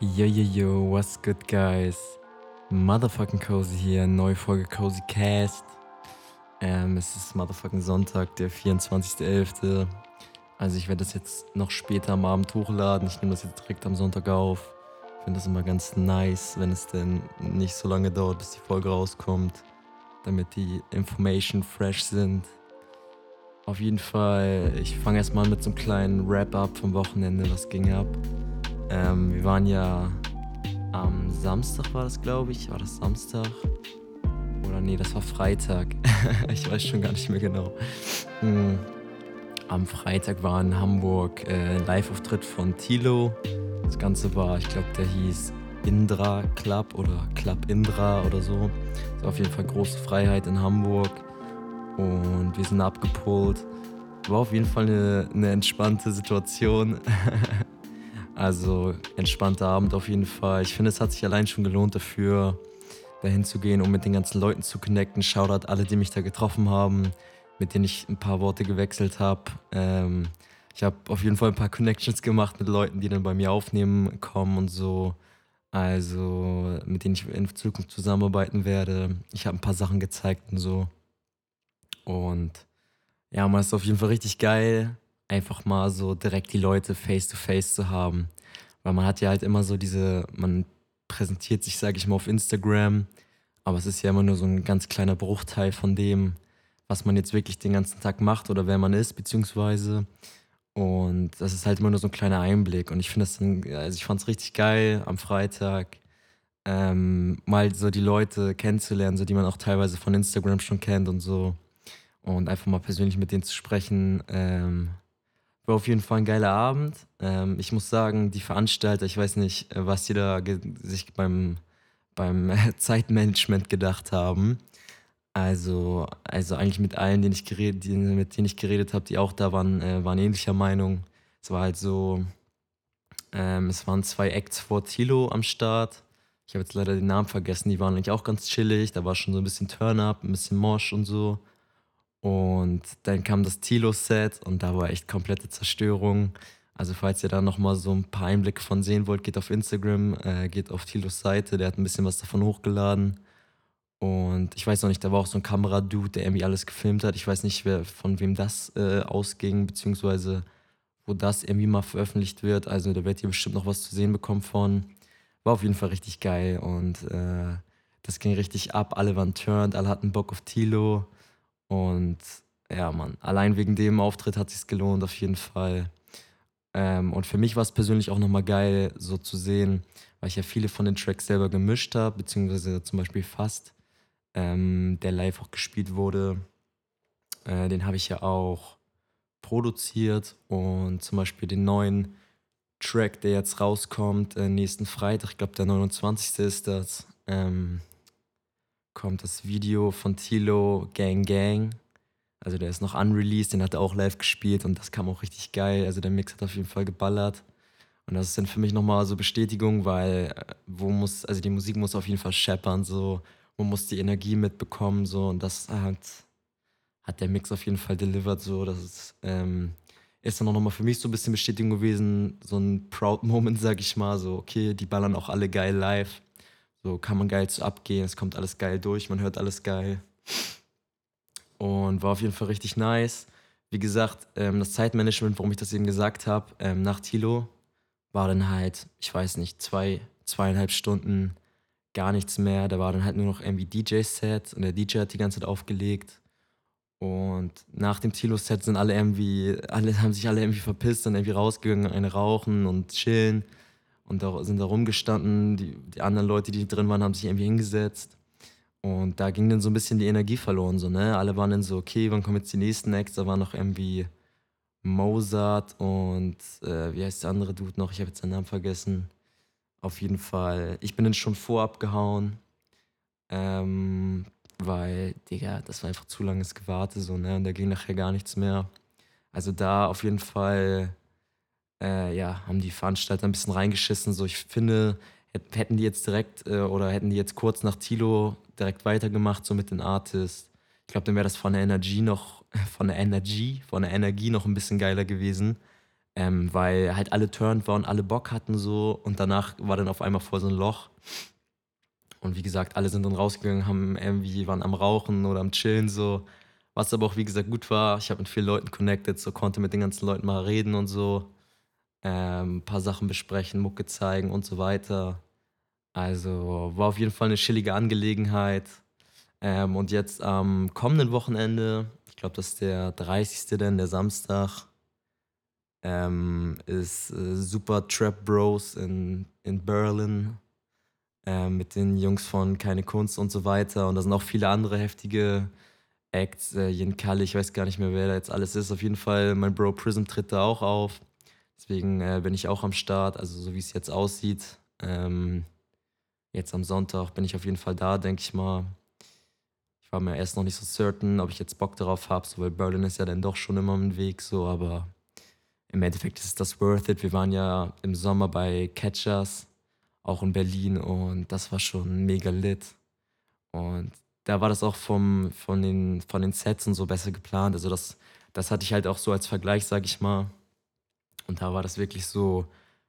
Yo, yo, yo, what's good, guys? Motherfucking Cozy hier, neue Folge Cozy Cast. Ähm, es ist Motherfucking Sonntag, der 24.11. Also ich werde das jetzt noch später am Abend hochladen. Ich nehme das jetzt direkt am Sonntag auf. Ich finde das immer ganz nice, wenn es denn nicht so lange dauert, bis die Folge rauskommt, damit die Information fresh sind. Auf jeden Fall, ich fange erstmal mit so einem kleinen Wrap-up vom Wochenende, was ging ab. Ähm, wir waren ja am Samstag, war das glaube ich. War das Samstag? Oder nee, das war Freitag. ich weiß schon gar nicht mehr genau. Hm. Am Freitag war in Hamburg äh, ein Live-Auftritt von Tilo. Das Ganze war, ich glaube, der hieß Indra Club oder Club Indra oder so. Das war auf jeden Fall große Freiheit in Hamburg. Und wir sind abgepolt. War auf jeden Fall eine, eine entspannte Situation. Also entspannter Abend auf jeden Fall. Ich finde, es hat sich allein schon gelohnt dafür, dahin zu gehen, um mit den ganzen Leuten zu connecten. Shoutout alle, die mich da getroffen haben, mit denen ich ein paar Worte gewechselt habe. Ähm, ich habe auf jeden Fall ein paar Connections gemacht mit Leuten, die dann bei mir aufnehmen kommen und so. Also mit denen ich in Zukunft zusammenarbeiten werde. Ich habe ein paar Sachen gezeigt und so. Und ja, man ist auf jeden Fall richtig geil einfach mal so direkt die Leute face to face zu haben. Weil man hat ja halt immer so diese, man präsentiert sich, sage ich mal, auf Instagram, aber es ist ja immer nur so ein ganz kleiner Bruchteil von dem, was man jetzt wirklich den ganzen Tag macht oder wer man ist, beziehungsweise. Und das ist halt immer nur so ein kleiner Einblick. Und ich finde das dann, also ich fand es richtig geil am Freitag, ähm, mal so die Leute kennenzulernen, so die man auch teilweise von Instagram schon kennt und so. Und einfach mal persönlich mit denen zu sprechen. Ähm, war auf jeden Fall ein geiler Abend. Ähm, ich muss sagen, die Veranstalter, ich weiß nicht, äh, was die da sich beim, beim Zeitmanagement gedacht haben. Also, also eigentlich mit allen, denen ich geredet, die, mit denen ich geredet habe, die auch da waren, äh, waren ähnlicher Meinung. Es war halt so, ähm, es waren zwei Acts vor Tilo am Start. Ich habe jetzt leider den Namen vergessen, die waren eigentlich auch ganz chillig. Da war schon so ein bisschen Turn-Up, ein bisschen Mosh und so. Und dann kam das Tilo-Set und da war echt komplette Zerstörung. Also falls ihr da nochmal so ein paar Einblicke von sehen wollt, geht auf Instagram, äh, geht auf Tilos Seite, der hat ein bisschen was davon hochgeladen. Und ich weiß noch nicht, da war auch so ein Kameradude, der irgendwie alles gefilmt hat. Ich weiß nicht, wer, von wem das äh, ausging, beziehungsweise wo das irgendwie mal veröffentlicht wird. Also da werdet ihr bestimmt noch was zu sehen bekommen von. War auf jeden Fall richtig geil und äh, das ging richtig ab. Alle waren turned, alle hatten Bock auf Tilo. Und ja, Mann, allein wegen dem Auftritt hat sich gelohnt, auf jeden Fall. Ähm, und für mich war es persönlich auch nochmal geil, so zu sehen, weil ich ja viele von den Tracks selber gemischt habe, beziehungsweise zum Beispiel fast, ähm, der live auch gespielt wurde. Äh, den habe ich ja auch produziert und zum Beispiel den neuen Track, der jetzt rauskommt, äh, nächsten Freitag, ich glaube der 29. ist das, ähm, kommt das Video von Tilo Gang Gang. Also der ist noch unreleased, den hat er auch live gespielt und das kam auch richtig geil. Also der Mix hat auf jeden Fall geballert. Und das ist dann für mich nochmal so Bestätigung, weil äh, wo muss, also die Musik muss auf jeden Fall scheppern, so, man muss die Energie mitbekommen, so, und das hat, hat der Mix auf jeden Fall delivered, so, das ist, ähm, ist dann auch nochmal für mich so ein bisschen Bestätigung gewesen, so ein Proud Moment, sag ich mal, so, okay, die ballern auch alle geil live. So kann man geil zu abgehen, es kommt alles geil durch, man hört alles geil. Und war auf jeden Fall richtig nice. Wie gesagt, ähm, das Zeitmanagement, warum ich das eben gesagt habe, ähm, nach Tilo war dann halt, ich weiß nicht, zwei, zweieinhalb Stunden gar nichts mehr. Da war dann halt nur noch irgendwie DJ-Set und der DJ hat die ganze Zeit aufgelegt. Und nach dem Tilo-Set sind alle irgendwie, alle haben sich alle irgendwie verpisst und irgendwie rausgegangen, eine rauchen und chillen und da sind da rumgestanden. Die, die anderen Leute, die drin waren, haben sich irgendwie hingesetzt. Und da ging dann so ein bisschen die Energie verloren. So, ne? Alle waren dann so, okay, wann kommen jetzt die nächsten Acts? Da war noch irgendwie Mozart und äh, wie heißt der andere Dude noch? Ich habe jetzt seinen Namen vergessen. Auf jeden Fall. Ich bin dann schon vorabgehauen. Ähm, weil, Digga, das war einfach zu langes Gewarte, so, ne? Und da ging nachher gar nichts mehr. Also da auf jeden Fall äh, ja, haben die Veranstalter ein bisschen reingeschissen. So, ich finde, hätten die jetzt direkt äh, oder hätten die jetzt kurz nach Tilo direkt weitergemacht, so mit den Artists. Ich glaube, dann wäre das von der Energie noch, von der Energie, von der Energie noch ein bisschen geiler gewesen. ähm, weil halt alle turned waren, alle Bock hatten so und danach war dann auf einmal vor so ein Loch. Und wie gesagt, alle sind dann rausgegangen, haben irgendwie waren am Rauchen oder am Chillen so. Was aber auch wie gesagt gut war. Ich habe mit vielen Leuten connected, so konnte mit den ganzen Leuten mal reden und so. Ähm, ein paar Sachen besprechen, Mucke zeigen und so weiter. Also war auf jeden Fall eine chillige Angelegenheit. Ähm, und jetzt am kommenden Wochenende, ich glaube, das ist der 30. denn, der Samstag, ähm, ist äh, Super Trap Bros in, in Berlin äh, mit den Jungs von Keine Kunst und so weiter. Und da sind auch viele andere heftige Acts. Äh, Jen Kalle, ich weiß gar nicht mehr, wer da jetzt alles ist. Auf jeden Fall, mein Bro Prism tritt da auch auf. Deswegen äh, bin ich auch am Start, also so wie es jetzt aussieht. Ähm, jetzt am Sonntag bin ich auf jeden Fall da, denke ich mal. Ich war mir erst noch nicht so certain, ob ich jetzt Bock darauf habe, so, weil Berlin ist ja dann doch schon immer ein Weg, so, aber im Endeffekt ist das worth it. Wir waren ja im Sommer bei Catchers, auch in Berlin, und das war schon mega lit. Und da war das auch vom, von, den, von den Sets und so besser geplant. Also das, das hatte ich halt auch so als Vergleich, sag ich mal. Und da war das wirklich so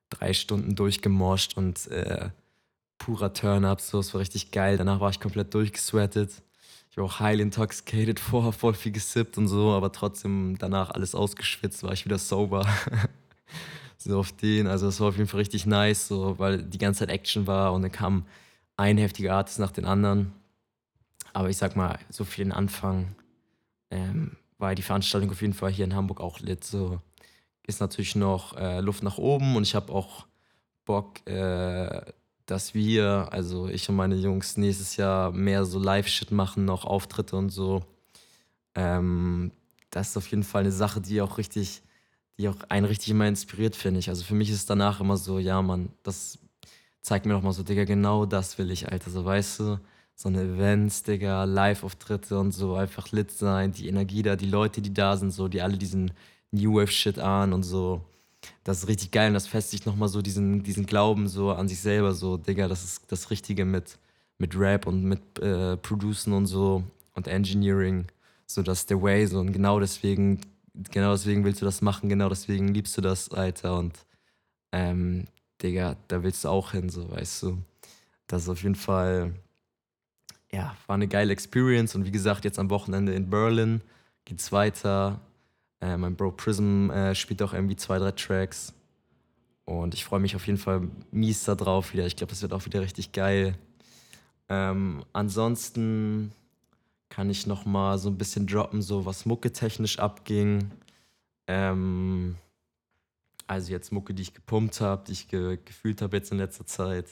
drei Stunden durchgemorscht und äh, purer Turn-Up, so, es war richtig geil. Danach war ich komplett durchgesweatet. Ich war auch highly intoxicated, vorher voll viel gesippt und so, aber trotzdem danach alles ausgeschwitzt, war ich wieder sober. so auf den, also es war auf jeden Fall richtig nice, so, weil die ganze Zeit Action war und dann kam ein heftiger Artist nach den anderen. Aber ich sag mal, so für den Anfang ähm, war die Veranstaltung auf jeden Fall hier in Hamburg auch lit. So ist natürlich noch äh, Luft nach oben und ich habe auch Bock, äh, dass wir, also ich und meine Jungs, nächstes Jahr mehr so Live-Shit machen, noch Auftritte und so. Ähm, das ist auf jeden Fall eine Sache, die auch richtig, die auch einen richtig immer inspiriert, finde ich. Also für mich ist danach immer so, ja, Mann, das zeigt mir doch mal so, Digga, genau das will ich, Alter. So, weißt du, so eine Events, Digga, Live-Auftritte und so, einfach lit sein, die Energie da, die Leute, die da sind, so, die alle diesen New Wave-Shit an und so. Das ist richtig geil und das festigt nochmal so diesen, diesen Glauben so an sich selber, so, Digga, das ist das Richtige mit, mit Rap und mit äh, Producen und so und Engineering, so das ist der Way, so und genau deswegen, genau deswegen willst du das machen, genau deswegen liebst du das, Alter, und ähm, Digga, da willst du auch hin, so, weißt du. Das ist auf jeden Fall, ja, war eine geile Experience und wie gesagt, jetzt am Wochenende in Berlin geht's weiter äh, mein Bro Prism äh, spielt auch irgendwie zwei, drei Tracks. Und ich freue mich auf jeden Fall mies da drauf wieder. Ich glaube, das wird auch wieder richtig geil. Ähm, ansonsten kann ich noch mal so ein bisschen droppen, so was Mucke technisch abging. Ähm, also jetzt Mucke, die ich gepumpt habe, die ich ge gefühlt habe jetzt in letzter Zeit.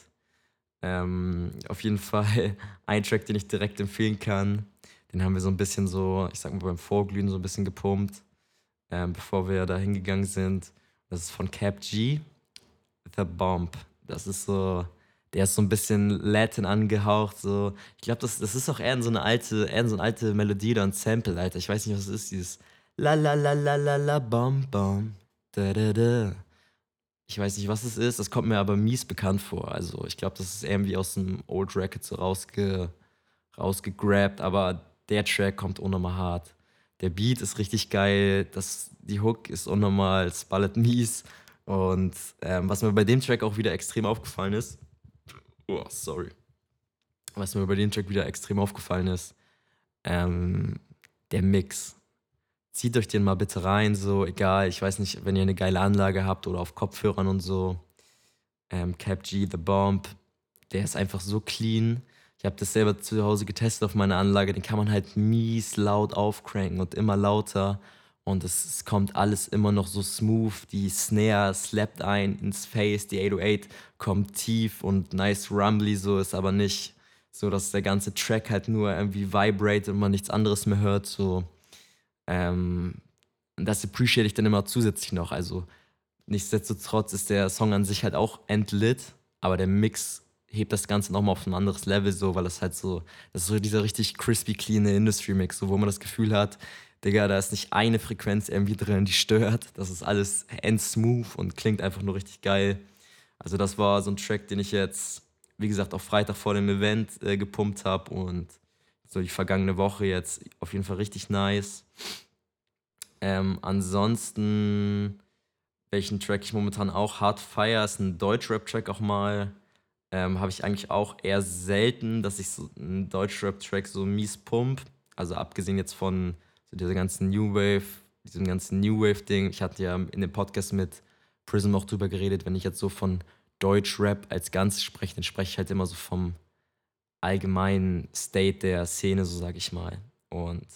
Ähm, auf jeden Fall ein Track, den ich direkt empfehlen kann. Den haben wir so ein bisschen so, ich sag mal beim Vorglühen so ein bisschen gepumpt ähm, bevor wir da hingegangen sind. Das ist von Cap G, The Bomb. Das ist so, der ist so ein bisschen Latin angehaucht. So. Ich glaube, das, das ist auch eher so eine alte, eher so eine alte Melodie oder ein Sample, Alter. Ich weiß nicht, was es ist, dieses La la la la la la bom bom. Da, da, da. Ich weiß nicht, was es ist, das kommt mir aber mies bekannt vor. Also ich glaube, das ist irgendwie aus einem Old Record so rausge, rausgegrabt, aber der Track kommt unnormal hart. Der Beat ist richtig geil, das, die Hook ist unnormal, es ballert mies. Und ähm, was mir bei dem Track auch wieder extrem aufgefallen ist, oh, sorry. Was mir bei dem Track wieder extrem aufgefallen ist, ähm, der Mix. Zieht euch den mal bitte rein, so egal, ich weiß nicht, wenn ihr eine geile Anlage habt oder auf Kopfhörern und so. Ähm, Cap G, The Bomb, der ist einfach so clean. Ich habe das selber zu Hause getestet auf meiner Anlage. Den kann man halt mies laut aufcranken und immer lauter. Und es, kommt alles immer noch so smooth. Die Snare slappt ein ins Face. Die 808 kommt tief und nice rumbly so. Ist aber nicht so, dass der ganze Track halt nur irgendwie vibrate und man nichts anderes mehr hört. So. Ähm, das appreciate ich dann immer zusätzlich noch. Also nichtsdestotrotz ist der Song an sich halt auch entlit. Aber der Mix hebt das Ganze nochmal auf ein anderes Level, so, weil das halt so, das ist so dieser richtig crispy, clean Industry-Mix, so, wo man das Gefühl hat, Digga, da ist nicht eine Frequenz irgendwie drin, die stört. Das ist alles end-smooth und klingt einfach nur richtig geil. Also, das war so ein Track, den ich jetzt, wie gesagt, auch Freitag vor dem Event äh, gepumpt habe und so die vergangene Woche jetzt auf jeden Fall richtig nice. Ähm, ansonsten welchen Track ich momentan auch hart feier, ist ein Deutsch-Rap-Track auch mal. Ähm, Habe ich eigentlich auch eher selten, dass ich so einen Deutsch-Rap-Track so mies pump. Also abgesehen jetzt von so dieser ganzen New Wave, diesem ganzen New Wave-Ding. Ich hatte ja in dem Podcast mit Prism auch drüber geredet, wenn ich jetzt so von Deutsch-Rap als Ganzes spreche, dann spreche ich halt immer so vom allgemeinen State der Szene, so sag ich mal. Und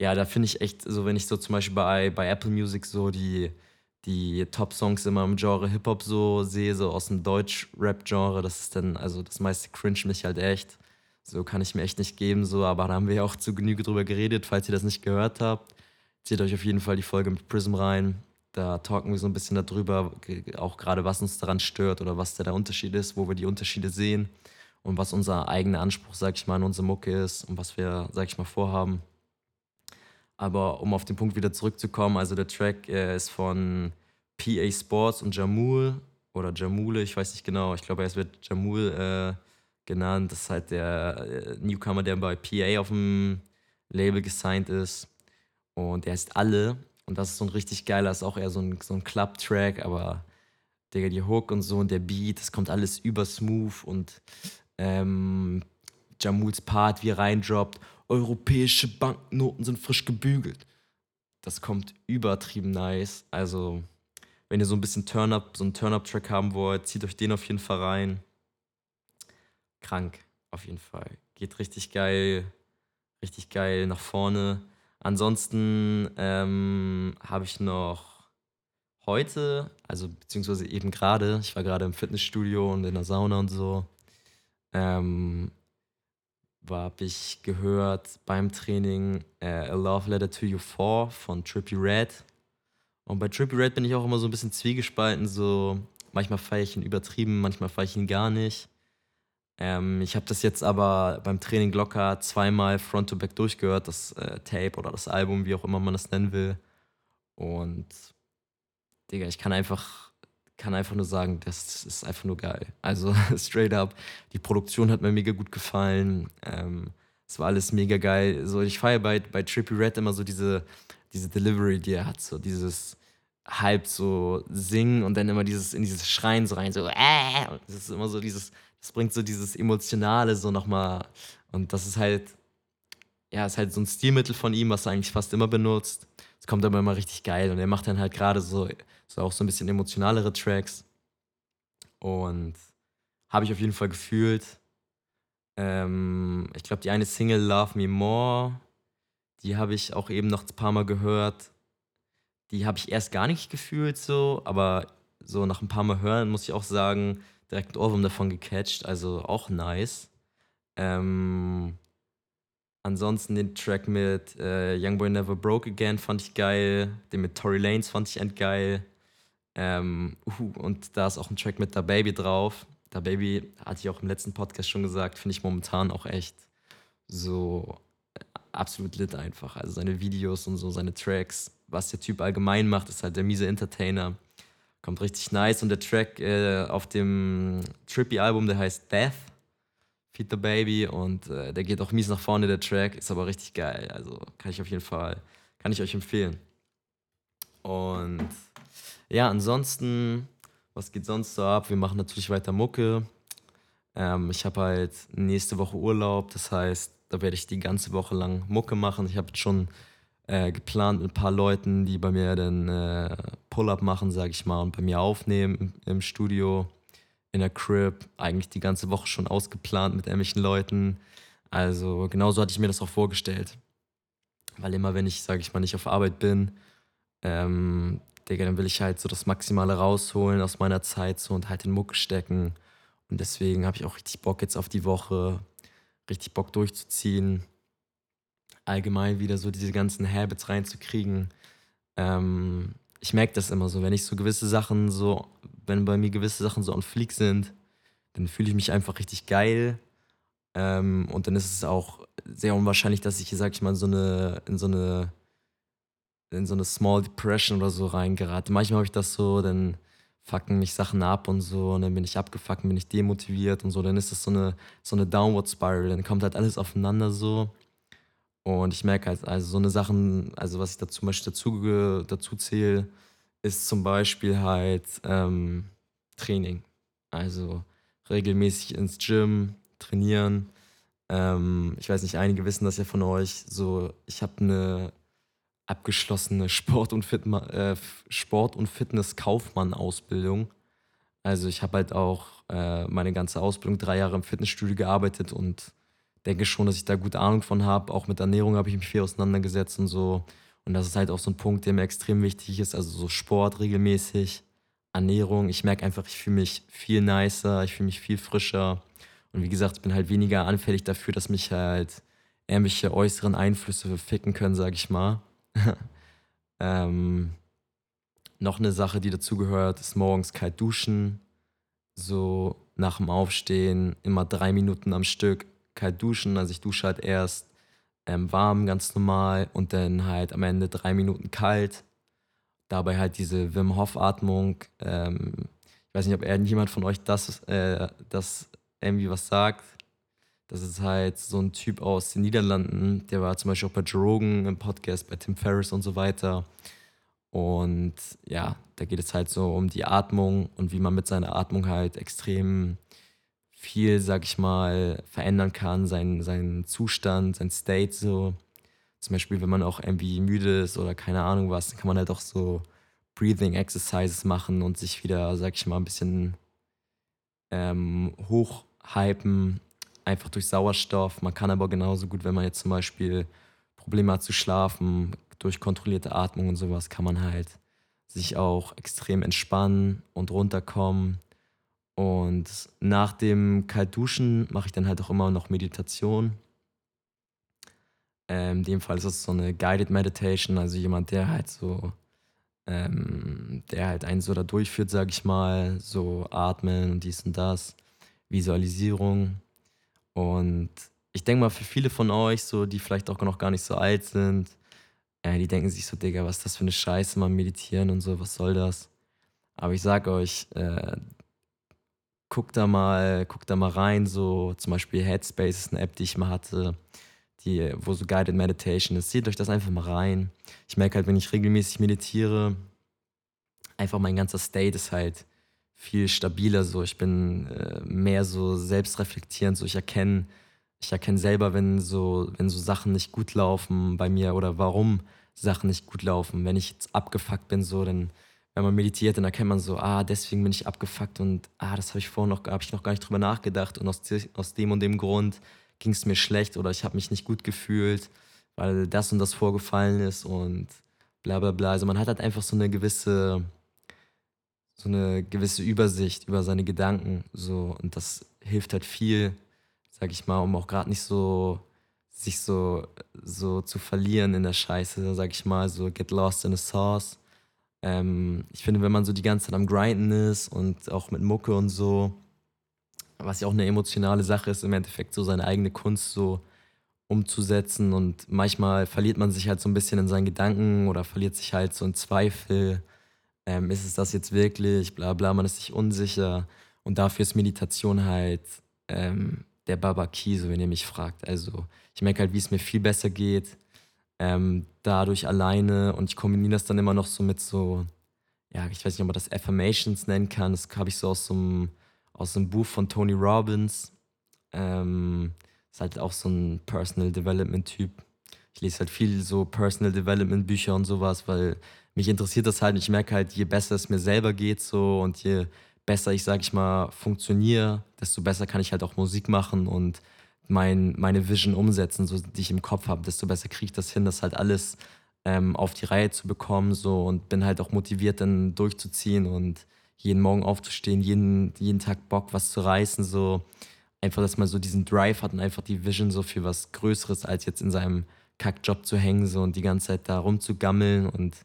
ja, da finde ich echt, so wenn ich so zum Beispiel bei, bei Apple Music so die, die Top-Songs immer im Genre Hip-Hop so sehe, so aus dem Deutsch-Rap-Genre, das ist dann, also das meiste cringe mich halt echt. So kann ich mir echt nicht geben, so, aber da haben wir ja auch zu Genüge drüber geredet. Falls ihr das nicht gehört habt, zieht euch auf jeden Fall die Folge mit Prism rein. Da talken wir so ein bisschen darüber, auch gerade was uns daran stört oder was da der Unterschied ist, wo wir die Unterschiede sehen und was unser eigener Anspruch, sag ich mal, in unsere Mucke ist und was wir, sag ich mal, vorhaben. Aber um auf den Punkt wieder zurückzukommen, also der Track äh, ist von PA Sports und Jamul oder Jamule, ich weiß nicht genau, ich glaube, es wird Jamul äh, genannt. Das ist halt der äh, Newcomer, der bei PA auf dem Label gesigned ist. Und der ist alle. Und das ist so ein richtig geiler, ist auch eher so ein, so ein Club-Track, aber Digga, die Hook und so und der Beat, das kommt alles über smooth und ähm, Jamuls Part, wie er reindroppt europäische Banknoten sind frisch gebügelt. Das kommt übertrieben nice. Also, wenn ihr so ein bisschen Turn-Up, so einen Turn-Up-Track haben wollt, zieht euch den auf jeden Fall rein. Krank, auf jeden Fall. Geht richtig geil, richtig geil nach vorne. Ansonsten ähm, habe ich noch heute, also beziehungsweise eben gerade, ich war gerade im Fitnessstudio und in der Sauna und so, ähm, habe ich gehört beim Training äh, A Love Letter to You 4 von Trippy Red. Und bei Trippy Red bin ich auch immer so ein bisschen zwiegespalten. So, manchmal feiere ich ihn übertrieben, manchmal feiere ich ihn gar nicht. Ähm, ich habe das jetzt aber beim Training locker zweimal Front to Back durchgehört, das äh, Tape oder das Album, wie auch immer man das nennen will. Und Digga, ich kann einfach kann einfach nur sagen, das ist einfach nur geil. Also straight up, die Produktion hat mir mega gut gefallen. Ähm, es war alles mega geil. So, ich feiere bei, bei Trippy Red immer so diese, diese Delivery, die er hat, so dieses halb so singen und dann immer dieses in dieses Schreien so rein, so äh, das ist immer so dieses, das bringt so dieses Emotionale so nochmal und das ist halt, ja, ist halt so ein Stilmittel von ihm, was er eigentlich fast immer benutzt. Es kommt aber immer richtig geil und er macht dann halt gerade so so auch so ein bisschen emotionalere Tracks. Und habe ich auf jeden Fall gefühlt. Ähm, ich glaube, die eine Single Love Me More, die habe ich auch eben noch ein paar Mal gehört. Die habe ich erst gar nicht gefühlt so, aber so nach ein paar Mal hören muss ich auch sagen, direkt ein Ohrwurm davon gecatcht, also auch nice. Ähm, ansonsten den Track mit äh, Youngboy Never Broke Again fand ich geil, den mit Tory Lanez fand ich endgeil. Ähm, uh, und da ist auch ein Track mit Da Baby drauf. Da Baby, hatte ich auch im letzten Podcast schon gesagt, finde ich momentan auch echt so äh, absolut lit einfach. Also seine Videos und so, seine Tracks, was der Typ allgemein macht, ist halt der miese Entertainer. Kommt richtig nice. Und der Track äh, auf dem Trippy-Album, der heißt Death, The Baby. Und äh, der geht auch mies nach vorne, der Track. Ist aber richtig geil. Also kann ich auf jeden Fall, kann ich euch empfehlen. Und ja, ansonsten, was geht sonst so ab? Wir machen natürlich weiter Mucke. Ähm, ich habe halt nächste Woche Urlaub, das heißt, da werde ich die ganze Woche lang Mucke machen. Ich habe schon äh, geplant mit ein paar Leuten, die bei mir dann äh, Pull-up machen, sage ich mal, und bei mir aufnehmen im, im, Studio, in der Crib. Eigentlich die ganze Woche schon ausgeplant mit ähnlichen Leuten. Also genauso hatte ich mir das auch vorgestellt. Weil immer, wenn ich, sage ich mal, nicht auf Arbeit bin, ähm, Digga, dann will ich halt so das Maximale rausholen aus meiner Zeit so und halt den Muck stecken. Und deswegen habe ich auch richtig Bock jetzt auf die Woche, richtig Bock durchzuziehen, allgemein wieder so diese ganzen Habits reinzukriegen. Ähm, ich merke das immer so, wenn ich so gewisse Sachen so, wenn bei mir gewisse Sachen so on fleek sind, dann fühle ich mich einfach richtig geil. Ähm, und dann ist es auch sehr unwahrscheinlich, dass ich, sag ich mal, so eine, in so eine in so eine Small Depression oder so reingerate. Manchmal habe ich das so, dann fucken mich Sachen ab und so und dann bin ich abgefuckt, bin ich demotiviert und so. Dann ist das so eine, so eine Downward Spiral. Dann kommt halt alles aufeinander so. Und ich merke halt, also so eine Sachen, also was ich da zum Beispiel dazu, dazu zähle, ist zum Beispiel halt ähm, Training. Also regelmäßig ins Gym, trainieren. Ähm, ich weiß nicht, einige wissen das ja von euch. So, ich habe eine abgeschlossene Sport- und, Fitma äh, Sport und Fitness-Kaufmann-Ausbildung. Also ich habe halt auch äh, meine ganze Ausbildung drei Jahre im Fitnessstudio gearbeitet und denke schon, dass ich da gute Ahnung von habe. Auch mit Ernährung habe ich mich viel auseinandergesetzt und so. Und das ist halt auch so ein Punkt, der mir extrem wichtig ist. Also so Sport regelmäßig, Ernährung. Ich merke einfach, ich fühle mich viel nicer, ich fühle mich viel frischer. Und wie gesagt, ich bin halt weniger anfällig dafür, dass mich halt irgendwelche äußeren Einflüsse ficken können, sage ich mal. ähm, noch eine Sache, die dazugehört, ist morgens kalt duschen. So nach dem Aufstehen immer drei Minuten am Stück kalt duschen. Also ich dusche halt erst ähm, warm, ganz normal und dann halt am Ende drei Minuten kalt. Dabei halt diese Wim Hof Atmung. Ähm, ich weiß nicht, ob irgendjemand von euch das, äh, das irgendwie was sagt. Das ist halt so ein Typ aus den Niederlanden, der war zum Beispiel auch bei Joe Rogan im Podcast, bei Tim Ferriss und so weiter. Und ja, da geht es halt so um die Atmung und wie man mit seiner Atmung halt extrem viel, sag ich mal, verändern kann, seinen, seinen Zustand, sein State so. Zum Beispiel, wenn man auch irgendwie müde ist oder keine Ahnung was, dann kann man halt auch so Breathing Exercises machen und sich wieder, sag ich mal, ein bisschen ähm, hochhypen, einfach durch Sauerstoff. Man kann aber genauso gut, wenn man jetzt zum Beispiel Probleme hat zu schlafen, durch kontrollierte Atmung und sowas, kann man halt sich auch extrem entspannen und runterkommen. Und nach dem Kaltduschen mache ich dann halt auch immer noch Meditation. Ähm, in dem Fall ist es so eine Guided Meditation, also jemand, der halt so, ähm, der halt einen so da durchführt, sag ich mal, so atmen und dies und das, Visualisierung. Und ich denke mal, für viele von euch, so, die vielleicht auch noch gar nicht so alt sind, äh, die denken sich so, Digga, was ist das für eine Scheiße, mal meditieren und so, was soll das? Aber ich sag euch, äh, guckt da mal, guckt da mal rein, so zum Beispiel Headspace ist eine App, die ich mal hatte, die, wo so Guided Meditation ist. Seht euch das einfach mal rein. Ich merke halt, wenn ich regelmäßig meditiere, einfach mein ganzer State ist halt viel stabiler so. Ich bin äh, mehr so selbstreflektierend, so ich erkenne, ich erkenne selber, wenn so, wenn so Sachen nicht gut laufen bei mir oder warum Sachen nicht gut laufen. Wenn ich jetzt abgefuckt bin, so, dann, wenn man meditiert, dann erkennt man so, ah, deswegen bin ich abgefuckt und ah, das habe ich vorher noch, habe ich noch gar nicht drüber nachgedacht und aus, aus dem und dem Grund ging es mir schlecht oder ich habe mich nicht gut gefühlt, weil das und das vorgefallen ist und bla bla bla. Also man hat halt einfach so eine gewisse, so eine gewisse Übersicht über seine Gedanken so und das hilft halt viel sag ich mal, um auch gerade nicht so sich so, so zu verlieren in der Scheiße, sag ich mal, so get lost in the sauce. Ähm, ich finde, wenn man so die ganze Zeit am Grinden ist und auch mit Mucke und so, was ja auch eine emotionale Sache ist, im Endeffekt so seine eigene Kunst so umzusetzen und manchmal verliert man sich halt so ein bisschen in seinen Gedanken oder verliert sich halt so in Zweifel. Ähm, ist es das jetzt wirklich? Bla bla, man ist sich unsicher. Und dafür ist Meditation halt ähm, der Babaki, so wenn ihr mich fragt. Also ich merke halt, wie es mir viel besser geht, ähm, dadurch alleine und ich kombiniere das dann immer noch so mit so, ja, ich weiß nicht, ob man das Affirmations nennen kann. Das habe ich so aus so einem, aus einem Buch von Tony Robbins. Ähm, ist halt auch so ein Personal Development Typ. Ich lese halt viel so Personal Development Bücher und sowas, weil mich interessiert das halt. Und ich merke halt, je besser es mir selber geht so und je besser ich, sag ich mal, funktioniere, desto besser kann ich halt auch Musik machen und mein, meine Vision umsetzen, so, die ich im Kopf habe, desto besser kriege ich das hin, das halt alles ähm, auf die Reihe zu bekommen so und bin halt auch motiviert, dann durchzuziehen und jeden Morgen aufzustehen, jeden, jeden Tag Bock, was zu reißen, so einfach, dass man so diesen Drive hat und einfach die Vision so für was Größeres, als jetzt in seinem Kackjob zu hängen so und die ganze Zeit da rumzugammeln und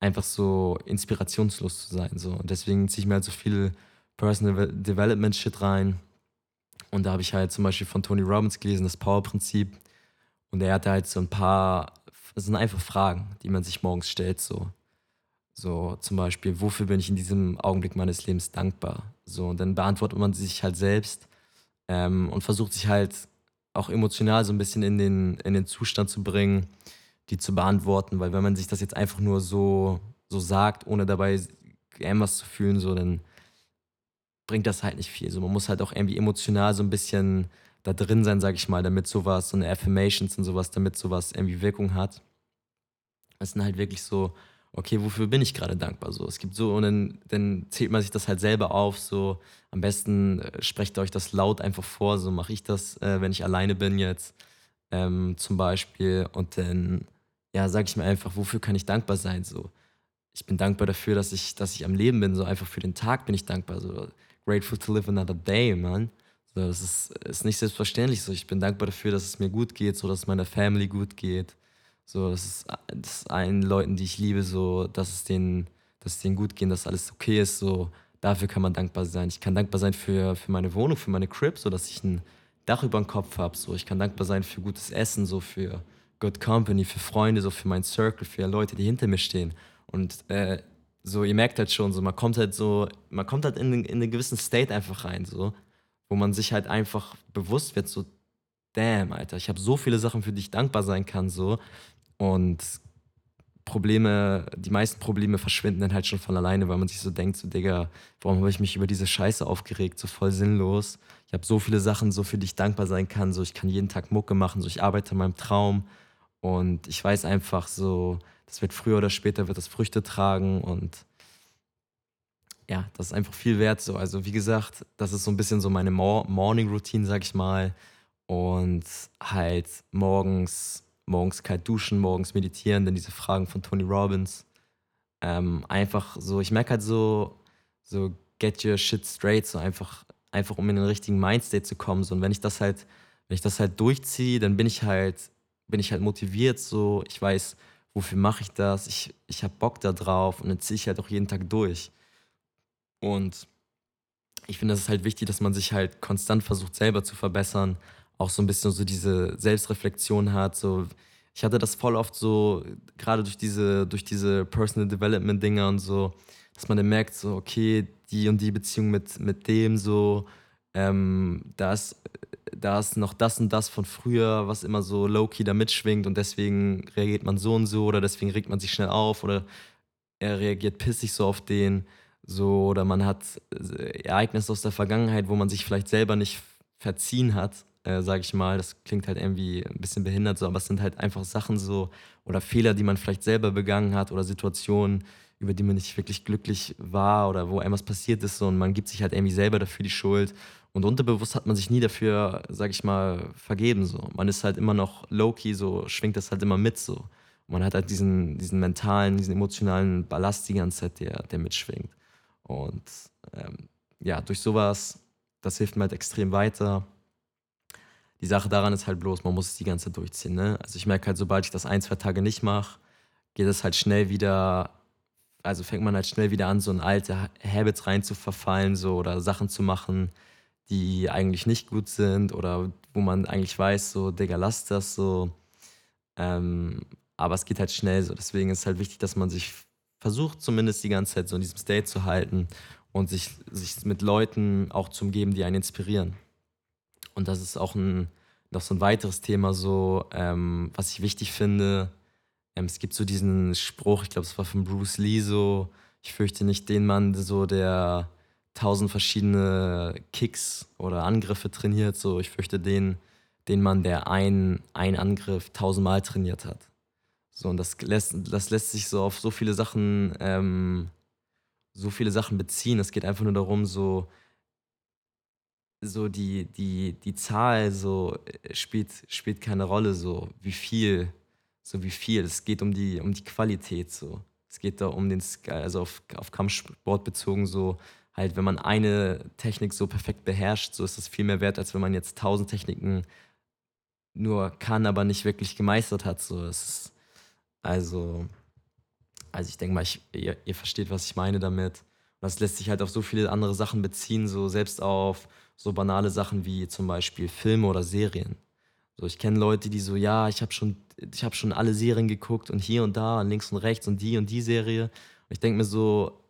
einfach so inspirationslos zu sein. So. Und deswegen ziehe ich mir halt so viel Personal Development Shit rein. Und da habe ich halt zum Beispiel von Tony Robbins gelesen, das Power-Prinzip. Und er hatte halt so ein paar, das sind einfach Fragen, die man sich morgens stellt. So, so zum Beispiel, wofür bin ich in diesem Augenblick meines Lebens dankbar? So, und dann beantwortet man sich halt selbst ähm, und versucht sich halt auch emotional so ein bisschen in den, in den Zustand zu bringen, die zu beantworten, weil wenn man sich das jetzt einfach nur so so sagt, ohne dabei irgendwas zu fühlen, so, dann bringt das halt nicht viel. So, man muss halt auch irgendwie emotional so ein bisschen da drin sein, sag ich mal, damit sowas, so eine Affirmations und sowas, damit sowas irgendwie Wirkung hat. Es sind halt wirklich so, okay, wofür bin ich gerade dankbar? So, es gibt so, und dann, dann zählt man sich das halt selber auf. So, am besten äh, sprecht euch das laut einfach vor. So mache ich das, äh, wenn ich alleine bin jetzt ähm, zum Beispiel. Und dann, ja, sage ich mir einfach, wofür kann ich dankbar sein? So, ich bin dankbar dafür, dass ich, dass ich am Leben bin. So einfach für den Tag bin ich dankbar. So, grateful to live another day, man. So, das ist, ist nicht selbstverständlich so. Ich bin dankbar dafür, dass es mir gut geht, so dass es meiner Family gut geht so, das ist, das ist allen Leuten, die ich liebe, so, dass es denen, dass es denen gut geht, dass alles okay ist, so, dafür kann man dankbar sein. Ich kann dankbar sein für, für meine Wohnung, für meine Crib, so dass ich ein Dach über dem Kopf habe. So. Ich kann dankbar sein für gutes Essen, so für Good Company, für Freunde, so für meinen Circle, für Leute, die hinter mir stehen. Und äh, so, ihr merkt halt schon, so, man kommt halt so, man kommt halt in, in einen gewissen State einfach rein, so, wo man sich halt einfach bewusst wird, so, damn, Alter, ich habe so viele Sachen, für die ich dankbar sein kann, so. Und Probleme, die meisten Probleme verschwinden dann halt schon von alleine, weil man sich so denkt, so Digga, warum habe ich mich über diese Scheiße aufgeregt, so voll sinnlos. Ich habe so viele Sachen, so für die ich dankbar sein kann, so ich kann jeden Tag Mucke machen, so ich arbeite in meinem Traum und ich weiß einfach so, das wird früher oder später wird das Früchte tragen und ja, das ist einfach viel wert so. Also wie gesagt, das ist so ein bisschen so meine Morning Routine, sag ich mal und halt morgens morgens kalt duschen, morgens meditieren, dann diese Fragen von Tony Robbins. Ähm, einfach so, ich merke halt so, so get your shit straight, so einfach, einfach um in den richtigen Mindstate zu kommen. So, und wenn ich das halt, wenn ich das halt durchziehe, dann bin ich halt, bin ich halt motiviert, so, ich weiß, wofür mache ich das, ich, ich habe Bock da drauf und dann ziehe ich halt auch jeden Tag durch. Und ich finde, das ist halt wichtig, dass man sich halt konstant versucht, selber zu verbessern, auch so ein bisschen so diese Selbstreflexion hat. So, ich hatte das voll oft so, gerade durch diese, durch diese Personal Development Dinger und so, dass man dann merkt, so, okay, die und die Beziehung mit, mit dem so, ähm, da, ist, da ist noch das und das von früher, was immer so low-key da mitschwingt und deswegen reagiert man so und so oder deswegen regt man sich schnell auf oder er reagiert pissig so auf den, so, oder man hat Ereignisse aus der Vergangenheit, wo man sich vielleicht selber nicht verziehen hat äh, sage ich mal. Das klingt halt irgendwie ein bisschen behindert so, aber es sind halt einfach Sachen so oder Fehler, die man vielleicht selber begangen hat oder Situationen, über die man nicht wirklich glücklich war oder wo etwas passiert ist so, und man gibt sich halt irgendwie selber dafür die Schuld. Und unterbewusst hat man sich nie dafür, sag ich mal, vergeben. So. Man ist halt immer noch low-key, so schwingt das halt immer mit so. Man hat halt diesen, diesen mentalen, diesen emotionalen Ballast die ganze Zeit, der, der mitschwingt. Und ähm, ja, durch sowas, das hilft mir halt extrem weiter. Die Sache daran ist halt bloß, man muss es die ganze Zeit durchziehen. Ne? Also ich merke halt, sobald ich das ein, zwei Tage nicht mache, geht es halt schnell wieder, also fängt man halt schnell wieder an, so in alte Habits rein zu verfallen, so oder Sachen zu machen, die eigentlich nicht gut sind oder wo man eigentlich weiß, so, Digga, lass das so. Ähm, aber es geht halt schnell so. Deswegen ist es halt wichtig, dass man sich versucht, zumindest die ganze Zeit so in diesem State zu halten und sich, sich mit Leuten auch zu umgeben, die einen inspirieren. Und das ist auch ein, noch so ein weiteres Thema, so, ähm, was ich wichtig finde. Ähm, es gibt so diesen Spruch, ich glaube, es war von Bruce Lee so, ich fürchte nicht den Mann, so der tausend verschiedene Kicks oder Angriffe trainiert, so ich fürchte den, den Mann, der einen, einen Angriff tausendmal trainiert hat. So, und das lässt, das lässt sich so auf so viele Sachen, ähm, so viele Sachen beziehen. Es geht einfach nur darum, so so die, die, die Zahl so äh, spielt, spielt keine Rolle, so wie viel, so wie viel. Es geht um die, um die Qualität so. Es geht da um den, also auf, auf Kampfsport bezogen, so halt, wenn man eine Technik so perfekt beherrscht, so ist das viel mehr wert, als wenn man jetzt tausend Techniken nur kann, aber nicht wirklich gemeistert hat. So, ist, also, also ich denke mal, ich, ihr, ihr versteht, was ich meine damit. Und das lässt sich halt auf so viele andere Sachen beziehen, so selbst auf so banale Sachen wie zum Beispiel Filme oder Serien. So, ich kenne Leute, die so, ja, ich habe schon, ich habe schon alle Serien geguckt und hier und da und links und rechts und die und die Serie. Und ich denke mir so,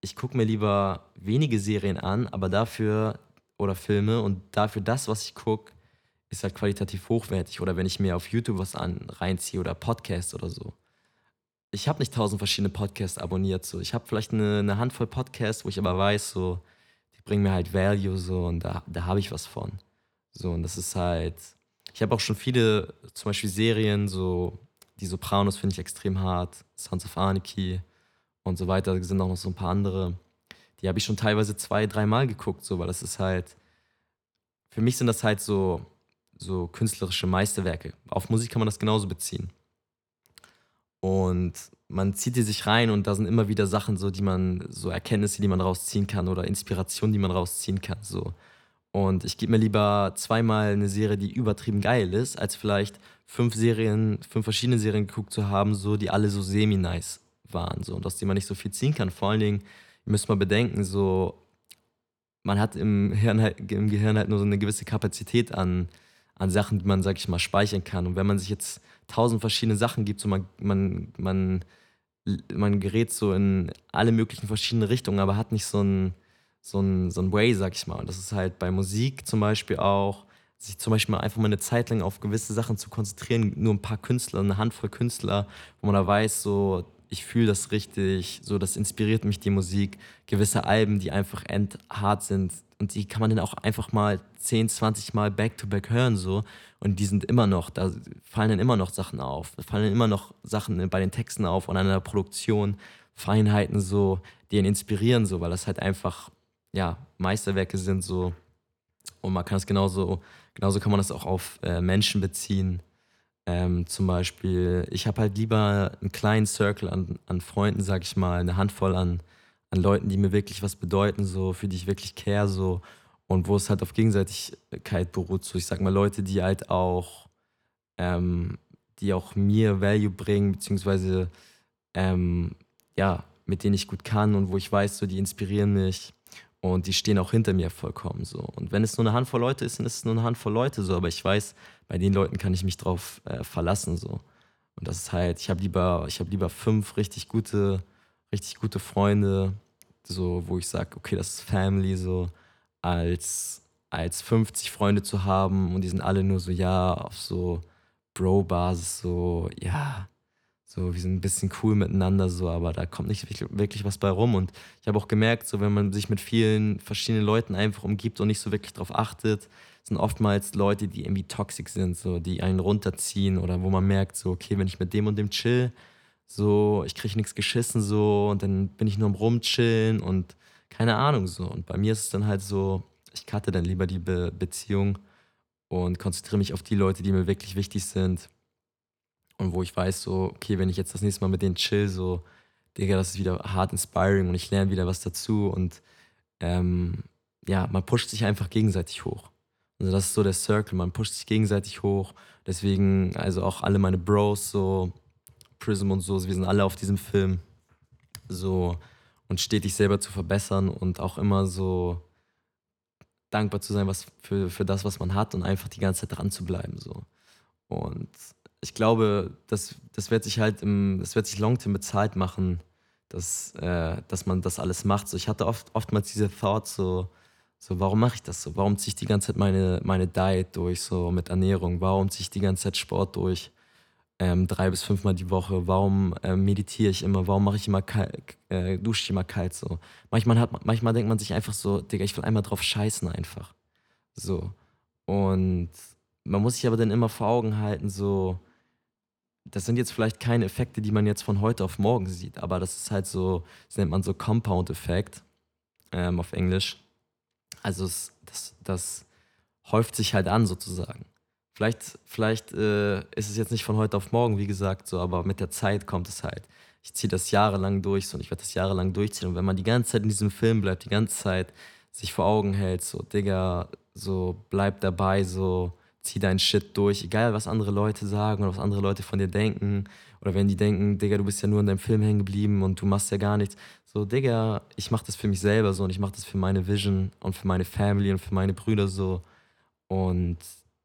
ich gucke mir lieber wenige Serien an, aber dafür oder Filme und dafür das, was ich gucke, ist halt qualitativ hochwertig. Oder wenn ich mir auf YouTube was an reinziehe oder Podcast oder so. ich habe nicht tausend verschiedene Podcasts abonniert. So. Ich habe vielleicht eine, eine Handvoll Podcasts, wo ich aber weiß, so, die bringen mir halt Value so und da, da habe ich was von. So, und das ist halt. Ich habe auch schon viele, zum Beispiel Serien, so die Sopranos finde ich extrem hart, Sons of Anarchy und so weiter. Sind auch noch so ein paar andere. Die habe ich schon teilweise zwei, dreimal geguckt, so, weil das ist halt. Für mich sind das halt so, so künstlerische Meisterwerke. Auf Musik kann man das genauso beziehen. Und man zieht die sich rein und da sind immer wieder Sachen so, die man, so Erkenntnisse, die man rausziehen kann oder Inspirationen, die man rausziehen kann. So. Und ich gebe mir lieber zweimal eine Serie, die übertrieben geil ist, als vielleicht fünf Serien, fünf verschiedene Serien geguckt zu haben, so, die alle so semi-nice waren, so, und aus denen man nicht so viel ziehen kann. Vor allen Dingen, ihr müsst mal bedenken, so, man hat im, Hirn halt, im Gehirn halt nur so eine gewisse Kapazität an, an Sachen, die man, sag ich mal, speichern kann. Und wenn man sich jetzt tausend verschiedene Sachen gibt, so man, man, man, man gerät so in alle möglichen verschiedene Richtungen, aber hat nicht so ein, so ein, so ein Way, sag ich mal. Und das ist halt bei Musik zum Beispiel auch, sich zum Beispiel mal einfach mal eine Zeit lang auf gewisse Sachen zu konzentrieren, nur ein paar Künstler, eine Handvoll Künstler, wo man da weiß, so, ich fühle das richtig, so, das inspiriert mich die Musik. Gewisse Alben, die einfach endhart sind und die kann man dann auch einfach mal 10, 20 Mal back-to-back hören, so. Und die sind immer noch, da fallen dann immer noch Sachen auf. Da fallen immer noch Sachen bei den Texten auf und an der Produktion, Feinheiten so, die ihn inspirieren, so, weil das halt einfach, ja, Meisterwerke sind, so. Und man kann es genauso, genauso kann man das auch auf äh, Menschen beziehen ähm, zum Beispiel, ich habe halt lieber einen kleinen Circle an, an Freunden, sag ich mal, eine Handvoll an, an Leuten, die mir wirklich was bedeuten, so, für die ich wirklich care, so. Und wo es halt auf Gegenseitigkeit beruht, so. Ich sag mal, Leute, die halt auch, ähm, die auch mir Value bringen, beziehungsweise, ähm, ja, mit denen ich gut kann und wo ich weiß, so, die inspirieren mich. Und die stehen auch hinter mir vollkommen so. Und wenn es nur eine Handvoll Leute ist, dann ist es nur eine Handvoll Leute so. Aber ich weiß, bei den Leuten kann ich mich drauf äh, verlassen so. Und das ist halt, ich habe lieber, ich habe lieber fünf richtig gute, richtig gute Freunde, so, wo ich sage, okay, das ist Family so, als, als 50 Freunde zu haben und die sind alle nur so, ja, auf so Bro-Basis, so, ja, so, wir sind ein bisschen cool miteinander, so, aber da kommt nicht wirklich, was bei rum. Und ich habe auch gemerkt, so, wenn man sich mit vielen verschiedenen Leuten einfach umgibt und nicht so wirklich darauf achtet, sind oftmals Leute, die irgendwie toxisch sind, so, die einen runterziehen oder wo man merkt, so, okay, wenn ich mit dem und dem chill, so, ich kriege nichts geschissen, so, und dann bin ich nur am Rumchillen und keine Ahnung, so. Und bei mir ist es dann halt so, ich cutte dann lieber die Be Beziehung und konzentriere mich auf die Leute, die mir wirklich wichtig sind und wo ich weiß, so, okay, wenn ich jetzt das nächste Mal mit denen chill, so, Digga, das ist wieder hart inspiring und ich lerne wieder was dazu und ähm, ja, man pusht sich einfach gegenseitig hoch. Also das ist so der Circle, man pusht sich gegenseitig hoch. Deswegen, also auch alle meine Bros, so Prism und so, wir sind alle auf diesem Film. So und stetig selber zu verbessern und auch immer so dankbar zu sein was für, für das, was man hat und einfach die ganze Zeit dran zu bleiben. So. Und ich glaube, das, das wird sich halt im, das wird sich long-term bezahlt machen, dass, äh, dass man das alles macht. So, ich hatte oft, oftmals diese Thought so, so, warum mache ich das so? Warum ziehe ich die ganze Zeit meine, meine Diet durch, so mit Ernährung? Warum ziehe ich die ganze Zeit Sport durch? Ähm, drei bis fünfmal die Woche. Warum äh, meditiere ich immer? Warum mache ich immer kalt, äh, dusche ich immer kalt so? Manchmal, hat, manchmal denkt man sich einfach so, Digga, ich will einmal drauf scheißen einfach. So. Und man muss sich aber dann immer vor Augen halten, so, das sind jetzt vielleicht keine Effekte, die man jetzt von heute auf morgen sieht, aber das ist halt so, das nennt man so Compound-Effekt ähm, auf Englisch. Also es, das, das häuft sich halt an sozusagen. Vielleicht, vielleicht äh, ist es jetzt nicht von heute auf morgen, wie gesagt, so, aber mit der Zeit kommt es halt. Ich ziehe das jahrelang durch so, und ich werde das jahrelang durchziehen. Und wenn man die ganze Zeit in diesem Film bleibt, die ganze Zeit sich vor Augen hält, so, Digga, so, bleib dabei, so, zieh deinen Shit durch, egal was andere Leute sagen oder was andere Leute von dir denken. Oder wenn die denken, Digga, du bist ja nur in deinem Film hängen geblieben und du machst ja gar nichts. So, Digga, ich mach das für mich selber so und ich mach das für meine Vision und für meine Family und für meine Brüder so. Und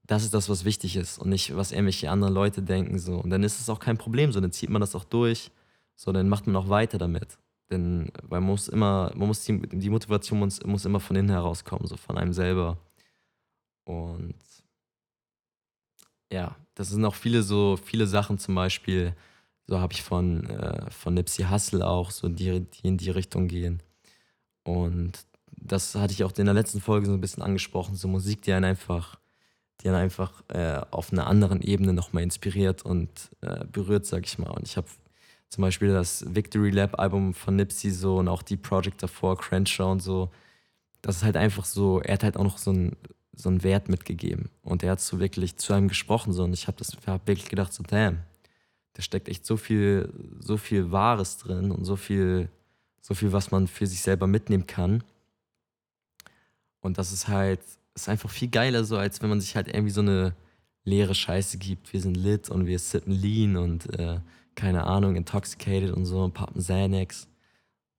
das ist das, was wichtig ist und nicht, was irgendwelche anderen Leute denken so. Und dann ist es auch kein Problem so, dann zieht man das auch durch. So, dann macht man auch weiter damit. Denn weil man muss immer, man muss die, die Motivation muss, muss immer von innen herauskommen, so von einem selber. Und ja, das sind auch viele so, viele Sachen zum Beispiel, So habe ich von, äh, von Nipsey Hussle auch, so die, die in die Richtung gehen. Und das hatte ich auch in der letzten Folge so ein bisschen angesprochen, so Musik, die einen einfach, die einen einfach äh, auf einer anderen Ebene nochmal inspiriert und äh, berührt, sag ich mal. Und ich habe zum Beispiel das Victory Lab Album von Nipsey so und auch die Project davor, Crenshaw und so. Das ist halt einfach so, er hat halt auch noch so einen so einen Wert mitgegeben. Und er hat so wirklich zu einem gesprochen so und ich habe das hab wirklich gedacht so, damn, da steckt echt so viel, so viel Wahres drin und so viel, so viel, was man für sich selber mitnehmen kann. Und das ist halt, ist einfach viel geiler so, als wenn man sich halt irgendwie so eine leere Scheiße gibt. Wir sind lit und wir sippen lean und äh, keine Ahnung, intoxicated und so, poppen Xanax.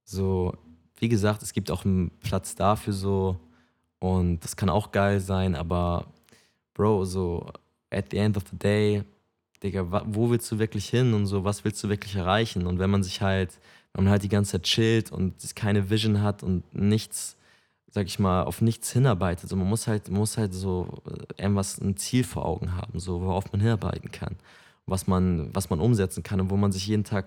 So, wie gesagt, es gibt auch einen Platz dafür so und das kann auch geil sein, aber Bro, so at the end of the day, Digga, wo willst du wirklich hin und so, was willst du wirklich erreichen? Und wenn man sich halt, wenn man halt die ganze Zeit chillt und keine Vision hat und nichts sag ich mal, auf nichts hinarbeitet. So, man muss halt, muss halt so äh, irgendwas, ein Ziel vor Augen haben, so worauf man hinarbeiten kann, was man, was man umsetzen kann und wo man sich jeden Tag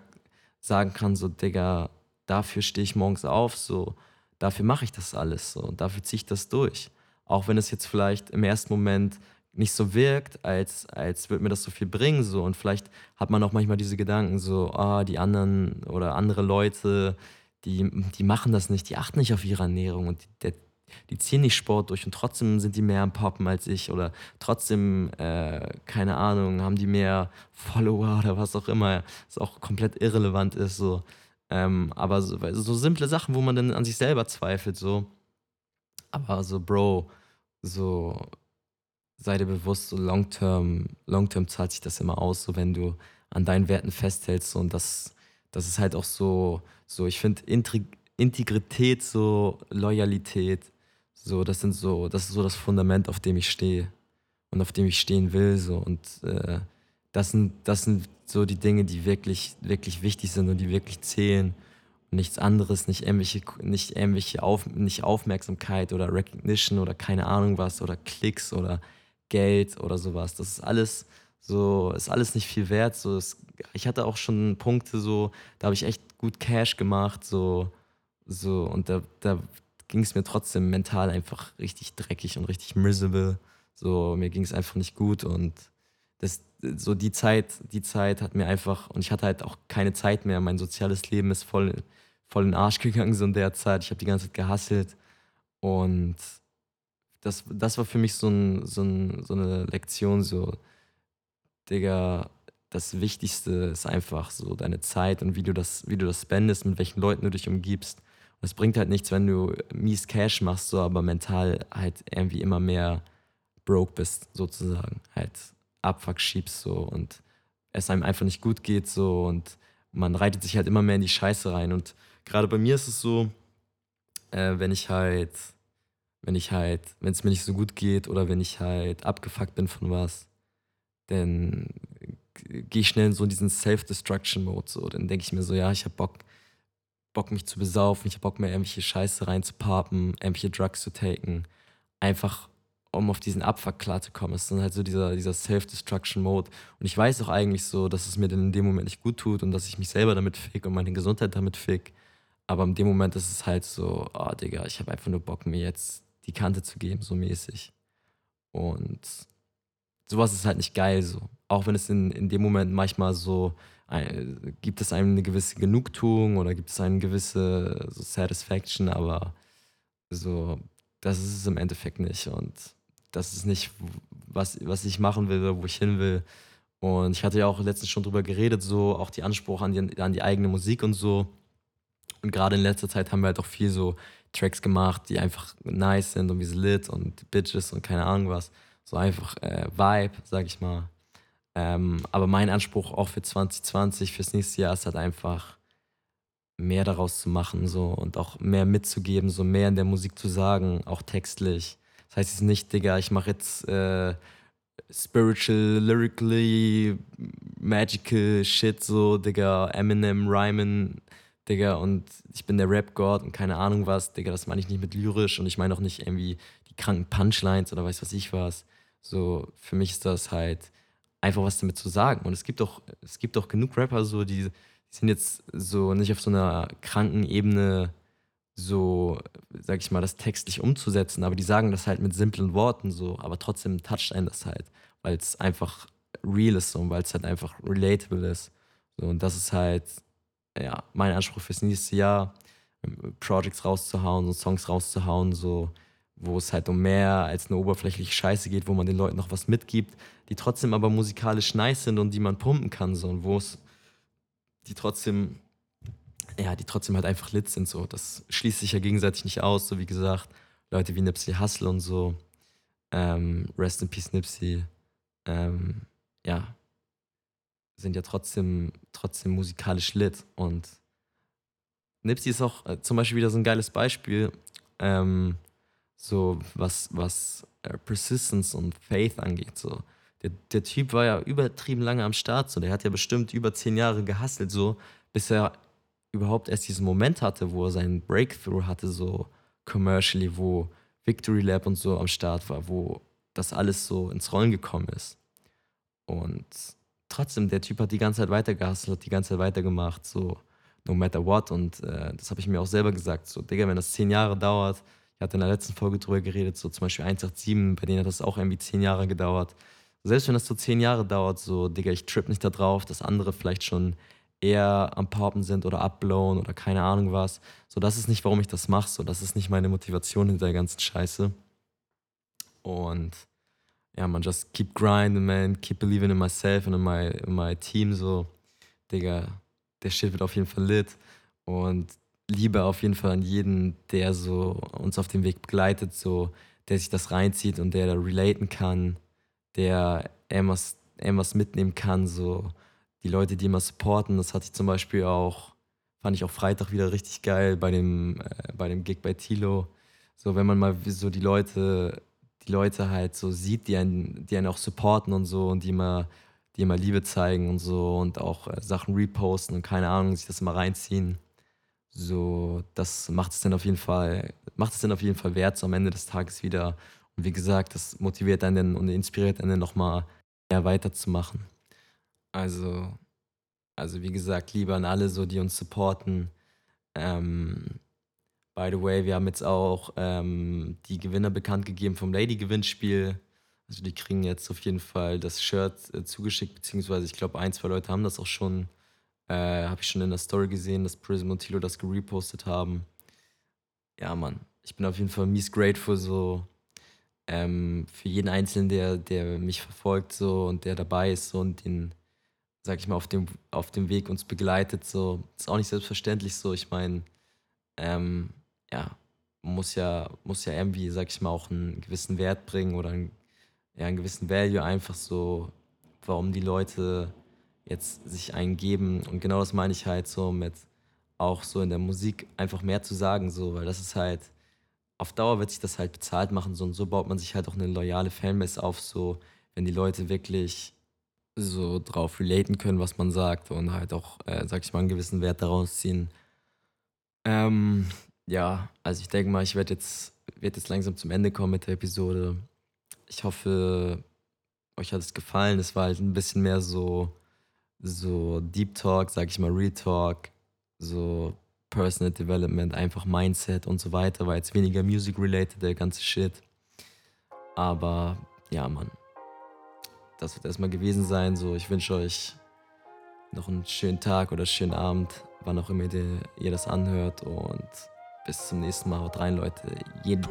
sagen kann, so, Digga, dafür stehe ich morgens auf, so, dafür mache ich das alles, so, und dafür ziehe ich das durch. Auch wenn es jetzt vielleicht im ersten Moment nicht so wirkt, als, als würde mir das so viel bringen, so, und vielleicht hat man auch manchmal diese Gedanken, so, ah, die anderen oder andere Leute, die, die machen das nicht, die achten nicht auf ihre Ernährung und die, die ziehen nicht Sport durch und trotzdem sind die mehr am Poppen als ich oder trotzdem, äh, keine Ahnung, haben die mehr Follower oder was auch immer, was auch komplett irrelevant ist. So. Ähm, aber so, so simple Sachen, wo man dann an sich selber zweifelt, so. Aber so, Bro, so sei dir bewusst, so long-term, long-term zahlt sich das immer aus, so wenn du an deinen Werten festhältst so, und das das ist halt auch so, so ich finde Integrität, so Loyalität, so das sind so, das ist so das Fundament, auf dem ich stehe und auf dem ich stehen will, so und äh, das sind, das sind so die Dinge, die wirklich, wirklich wichtig sind und die wirklich zählen und nichts anderes, nicht irgendwelche, nicht irgendwelche Auf, nicht Aufmerksamkeit oder Recognition oder keine Ahnung was oder Klicks oder Geld oder sowas. Das ist alles so, ist alles nicht viel wert. So, es, ich hatte auch schon Punkte, so, da habe ich echt gut Cash gemacht, so, so, und da, da ging es mir trotzdem mental einfach richtig dreckig und richtig miserable. So, mir ging es einfach nicht gut und das, so die Zeit, die Zeit hat mir einfach, und ich hatte halt auch keine Zeit mehr. Mein soziales Leben ist voll, voll in den Arsch gegangen, so in der Zeit. Ich habe die ganze Zeit gehasselt. Und das, das war für mich so, ein, so, ein, so eine Lektion, so, Digga, das Wichtigste ist einfach so deine Zeit und wie du das, wie du das spendest, mit welchen Leuten du dich umgibst. Und es bringt halt nichts, wenn du mies Cash machst, so, aber mental halt irgendwie immer mehr broke bist, sozusagen. Halt Abfuck schiebst so und es einem einfach nicht gut geht, so und man reitet sich halt immer mehr in die Scheiße rein. Und gerade bei mir ist es so, äh, wenn ich halt, wenn ich halt, wenn es mir nicht so gut geht oder wenn ich halt abgefuckt bin von was, dann gehe ich schnell in so diesen Self-Destruction-Mode. So. Dann denke ich mir so, ja, ich habe Bock, Bock, mich zu besaufen, ich habe Bock, mir irgendwelche Scheiße reinzupapen, irgendwelche Drugs zu taken. Einfach, um auf diesen Abfuck klarzukommen. Es ist dann halt so dieser, dieser Self-Destruction-Mode. Und ich weiß auch eigentlich so, dass es mir dann in dem Moment nicht gut tut und dass ich mich selber damit fick und meine Gesundheit damit fick. Aber in dem Moment ist es halt so, oh Digga, ich habe einfach nur Bock, mir jetzt die Kante zu geben, so mäßig. Und sowas ist halt nicht geil so. Auch wenn es in, in dem Moment manchmal so, äh, gibt es einem eine gewisse Genugtuung oder gibt es eine gewisse so Satisfaction, aber so, das ist es im Endeffekt nicht. Und das ist nicht, was, was ich machen will oder wo ich hin will. Und ich hatte ja auch letztens schon drüber geredet, so auch die Anspruch an die, an die eigene Musik und so. Und gerade in letzter Zeit haben wir halt auch viel so Tracks gemacht, die einfach nice sind und wie sie lit und Bitches und keine Ahnung was so einfach äh, Vibe, sag ich mal. Ähm, aber mein Anspruch auch für 2020, fürs nächste Jahr ist halt einfach mehr daraus zu machen so und auch mehr mitzugeben, so mehr in der Musik zu sagen, auch textlich. Das heißt jetzt nicht, Digga, ich mache jetzt äh, spiritual, lyrically, magical Shit, so, Digga, Eminem, Ryman, Digga, und ich bin der Rap-God und keine Ahnung was, Digga, das meine ich nicht mit lyrisch und ich meine auch nicht irgendwie die kranken Punchlines oder weiß was ich was. So, für mich ist das halt einfach was damit zu sagen. Und es gibt auch, es gibt auch genug Rapper, so, die, die sind jetzt so nicht auf so einer kranken Ebene, so, sag ich mal, das textlich umzusetzen, aber die sagen das halt mit simplen Worten so, aber trotzdem toucht einen das halt, weil es einfach real ist und weil es halt einfach relatable ist. So, und das ist halt, ja, mein Anspruch fürs nächste Jahr, Projects rauszuhauen und Songs rauszuhauen, so, wo es halt um mehr als eine oberflächliche Scheiße geht, wo man den Leuten noch was mitgibt, die trotzdem aber musikalisch nice sind und die man pumpen kann, so, und wo es, die trotzdem, ja, die trotzdem halt einfach lit sind, so. Das schließt sich ja gegenseitig nicht aus, so wie gesagt, Leute wie Nipsey Hussle und so, ähm, Rest in Peace Nipsey, ähm, ja, sind ja trotzdem, trotzdem musikalisch lit und Nipsey ist auch äh, zum Beispiel wieder so ein geiles Beispiel, ähm, so was, was äh, Persistence und Faith angeht. So. Der, der Typ war ja übertrieben lange am Start, so. der hat ja bestimmt über zehn Jahre gehustelt, so, bis er überhaupt erst diesen Moment hatte, wo er seinen Breakthrough hatte, so commercially, wo Victory Lab und so am Start war, wo das alles so ins Rollen gekommen ist. Und trotzdem, der Typ hat die ganze Zeit weitergehustelt, die ganze Zeit weitergemacht, so no matter what. Und äh, das habe ich mir auch selber gesagt. So, Digga, wenn das zehn Jahre dauert, ich hatte in der letzten Folge drüber geredet, so zum Beispiel 187, bei denen hat das auch irgendwie zehn Jahre gedauert. Selbst wenn das so zehn Jahre dauert, so, Digga, ich trip nicht da drauf, dass andere vielleicht schon eher am Poppen sind oder abblowen oder keine Ahnung was. So, das ist nicht, warum ich das mache. So, das ist nicht meine Motivation hinter der ganzen Scheiße. Und ja, man, just keep grinding, man, keep believing in myself and in my, in my team, so, Digga, der Shit wird auf jeden Fall lit. Und Liebe auf jeden Fall an jeden, der so uns auf dem Weg begleitet, so, der sich das reinzieht und der da relaten kann, der irgendwas, irgendwas mitnehmen kann, so, die Leute, die immer supporten, das hatte ich zum Beispiel auch, fand ich auch Freitag wieder richtig geil bei dem, äh, bei dem Gig bei Tilo. So, wenn man mal so die Leute, die Leute halt so sieht, die einen, die einen auch supporten und so und die immer die immer Liebe zeigen und so und auch äh, Sachen reposten und keine Ahnung, sich das mal reinziehen. So, das macht es dann auf jeden Fall, macht es dann auf jeden Fall wert, so am Ende des Tages wieder. Und wie gesagt, das motiviert einen und inspiriert einen nochmal mehr weiterzumachen. Also, also wie gesagt, lieber an alle so, die uns supporten. Ähm, by the way, wir haben jetzt auch ähm, die Gewinner bekannt gegeben vom Lady-Gewinnspiel. Also die kriegen jetzt auf jeden Fall das Shirt äh, zugeschickt, beziehungsweise ich glaube, ein, zwei Leute haben das auch schon. Äh, Habe ich schon in der Story gesehen, dass Prism und Tilo das gerepostet haben. Ja, Mann, ich bin auf jeden Fall mies grateful so ähm, für jeden Einzelnen, der, der mich verfolgt so und der dabei ist so und den, sag ich mal, auf dem, auf dem Weg uns begleitet. So. Ist auch nicht selbstverständlich so. Ich meine, ähm, ja, muss ja, muss ja irgendwie, sag ich mal, auch einen gewissen Wert bringen oder einen ja, einen gewissen Value einfach so, warum die Leute jetzt sich eingeben. Und genau das meine ich halt so mit auch so in der Musik einfach mehr zu sagen, so, weil das ist halt, auf Dauer wird sich das halt bezahlt machen, so und so baut man sich halt auch eine loyale Fanbase auf, so, wenn die Leute wirklich so drauf relaten können, was man sagt und halt auch, äh, sag ich mal, einen gewissen Wert daraus ziehen. Ähm, ja, also ich denke mal, ich werde jetzt, werd jetzt langsam zum Ende kommen mit der Episode. Ich hoffe, euch hat es gefallen. Es war halt ein bisschen mehr so, so Deep Talk, sag ich mal, Real Talk, so Personal Development, einfach Mindset und so weiter. War jetzt weniger Music-related, der ganze Shit. Aber ja, Mann. Das wird erstmal gewesen sein. So, ich wünsche euch noch einen schönen Tag oder schönen Abend, wann auch immer ihr, ihr das anhört. Und bis zum nächsten Mal. Haut rein, Leute. Jede.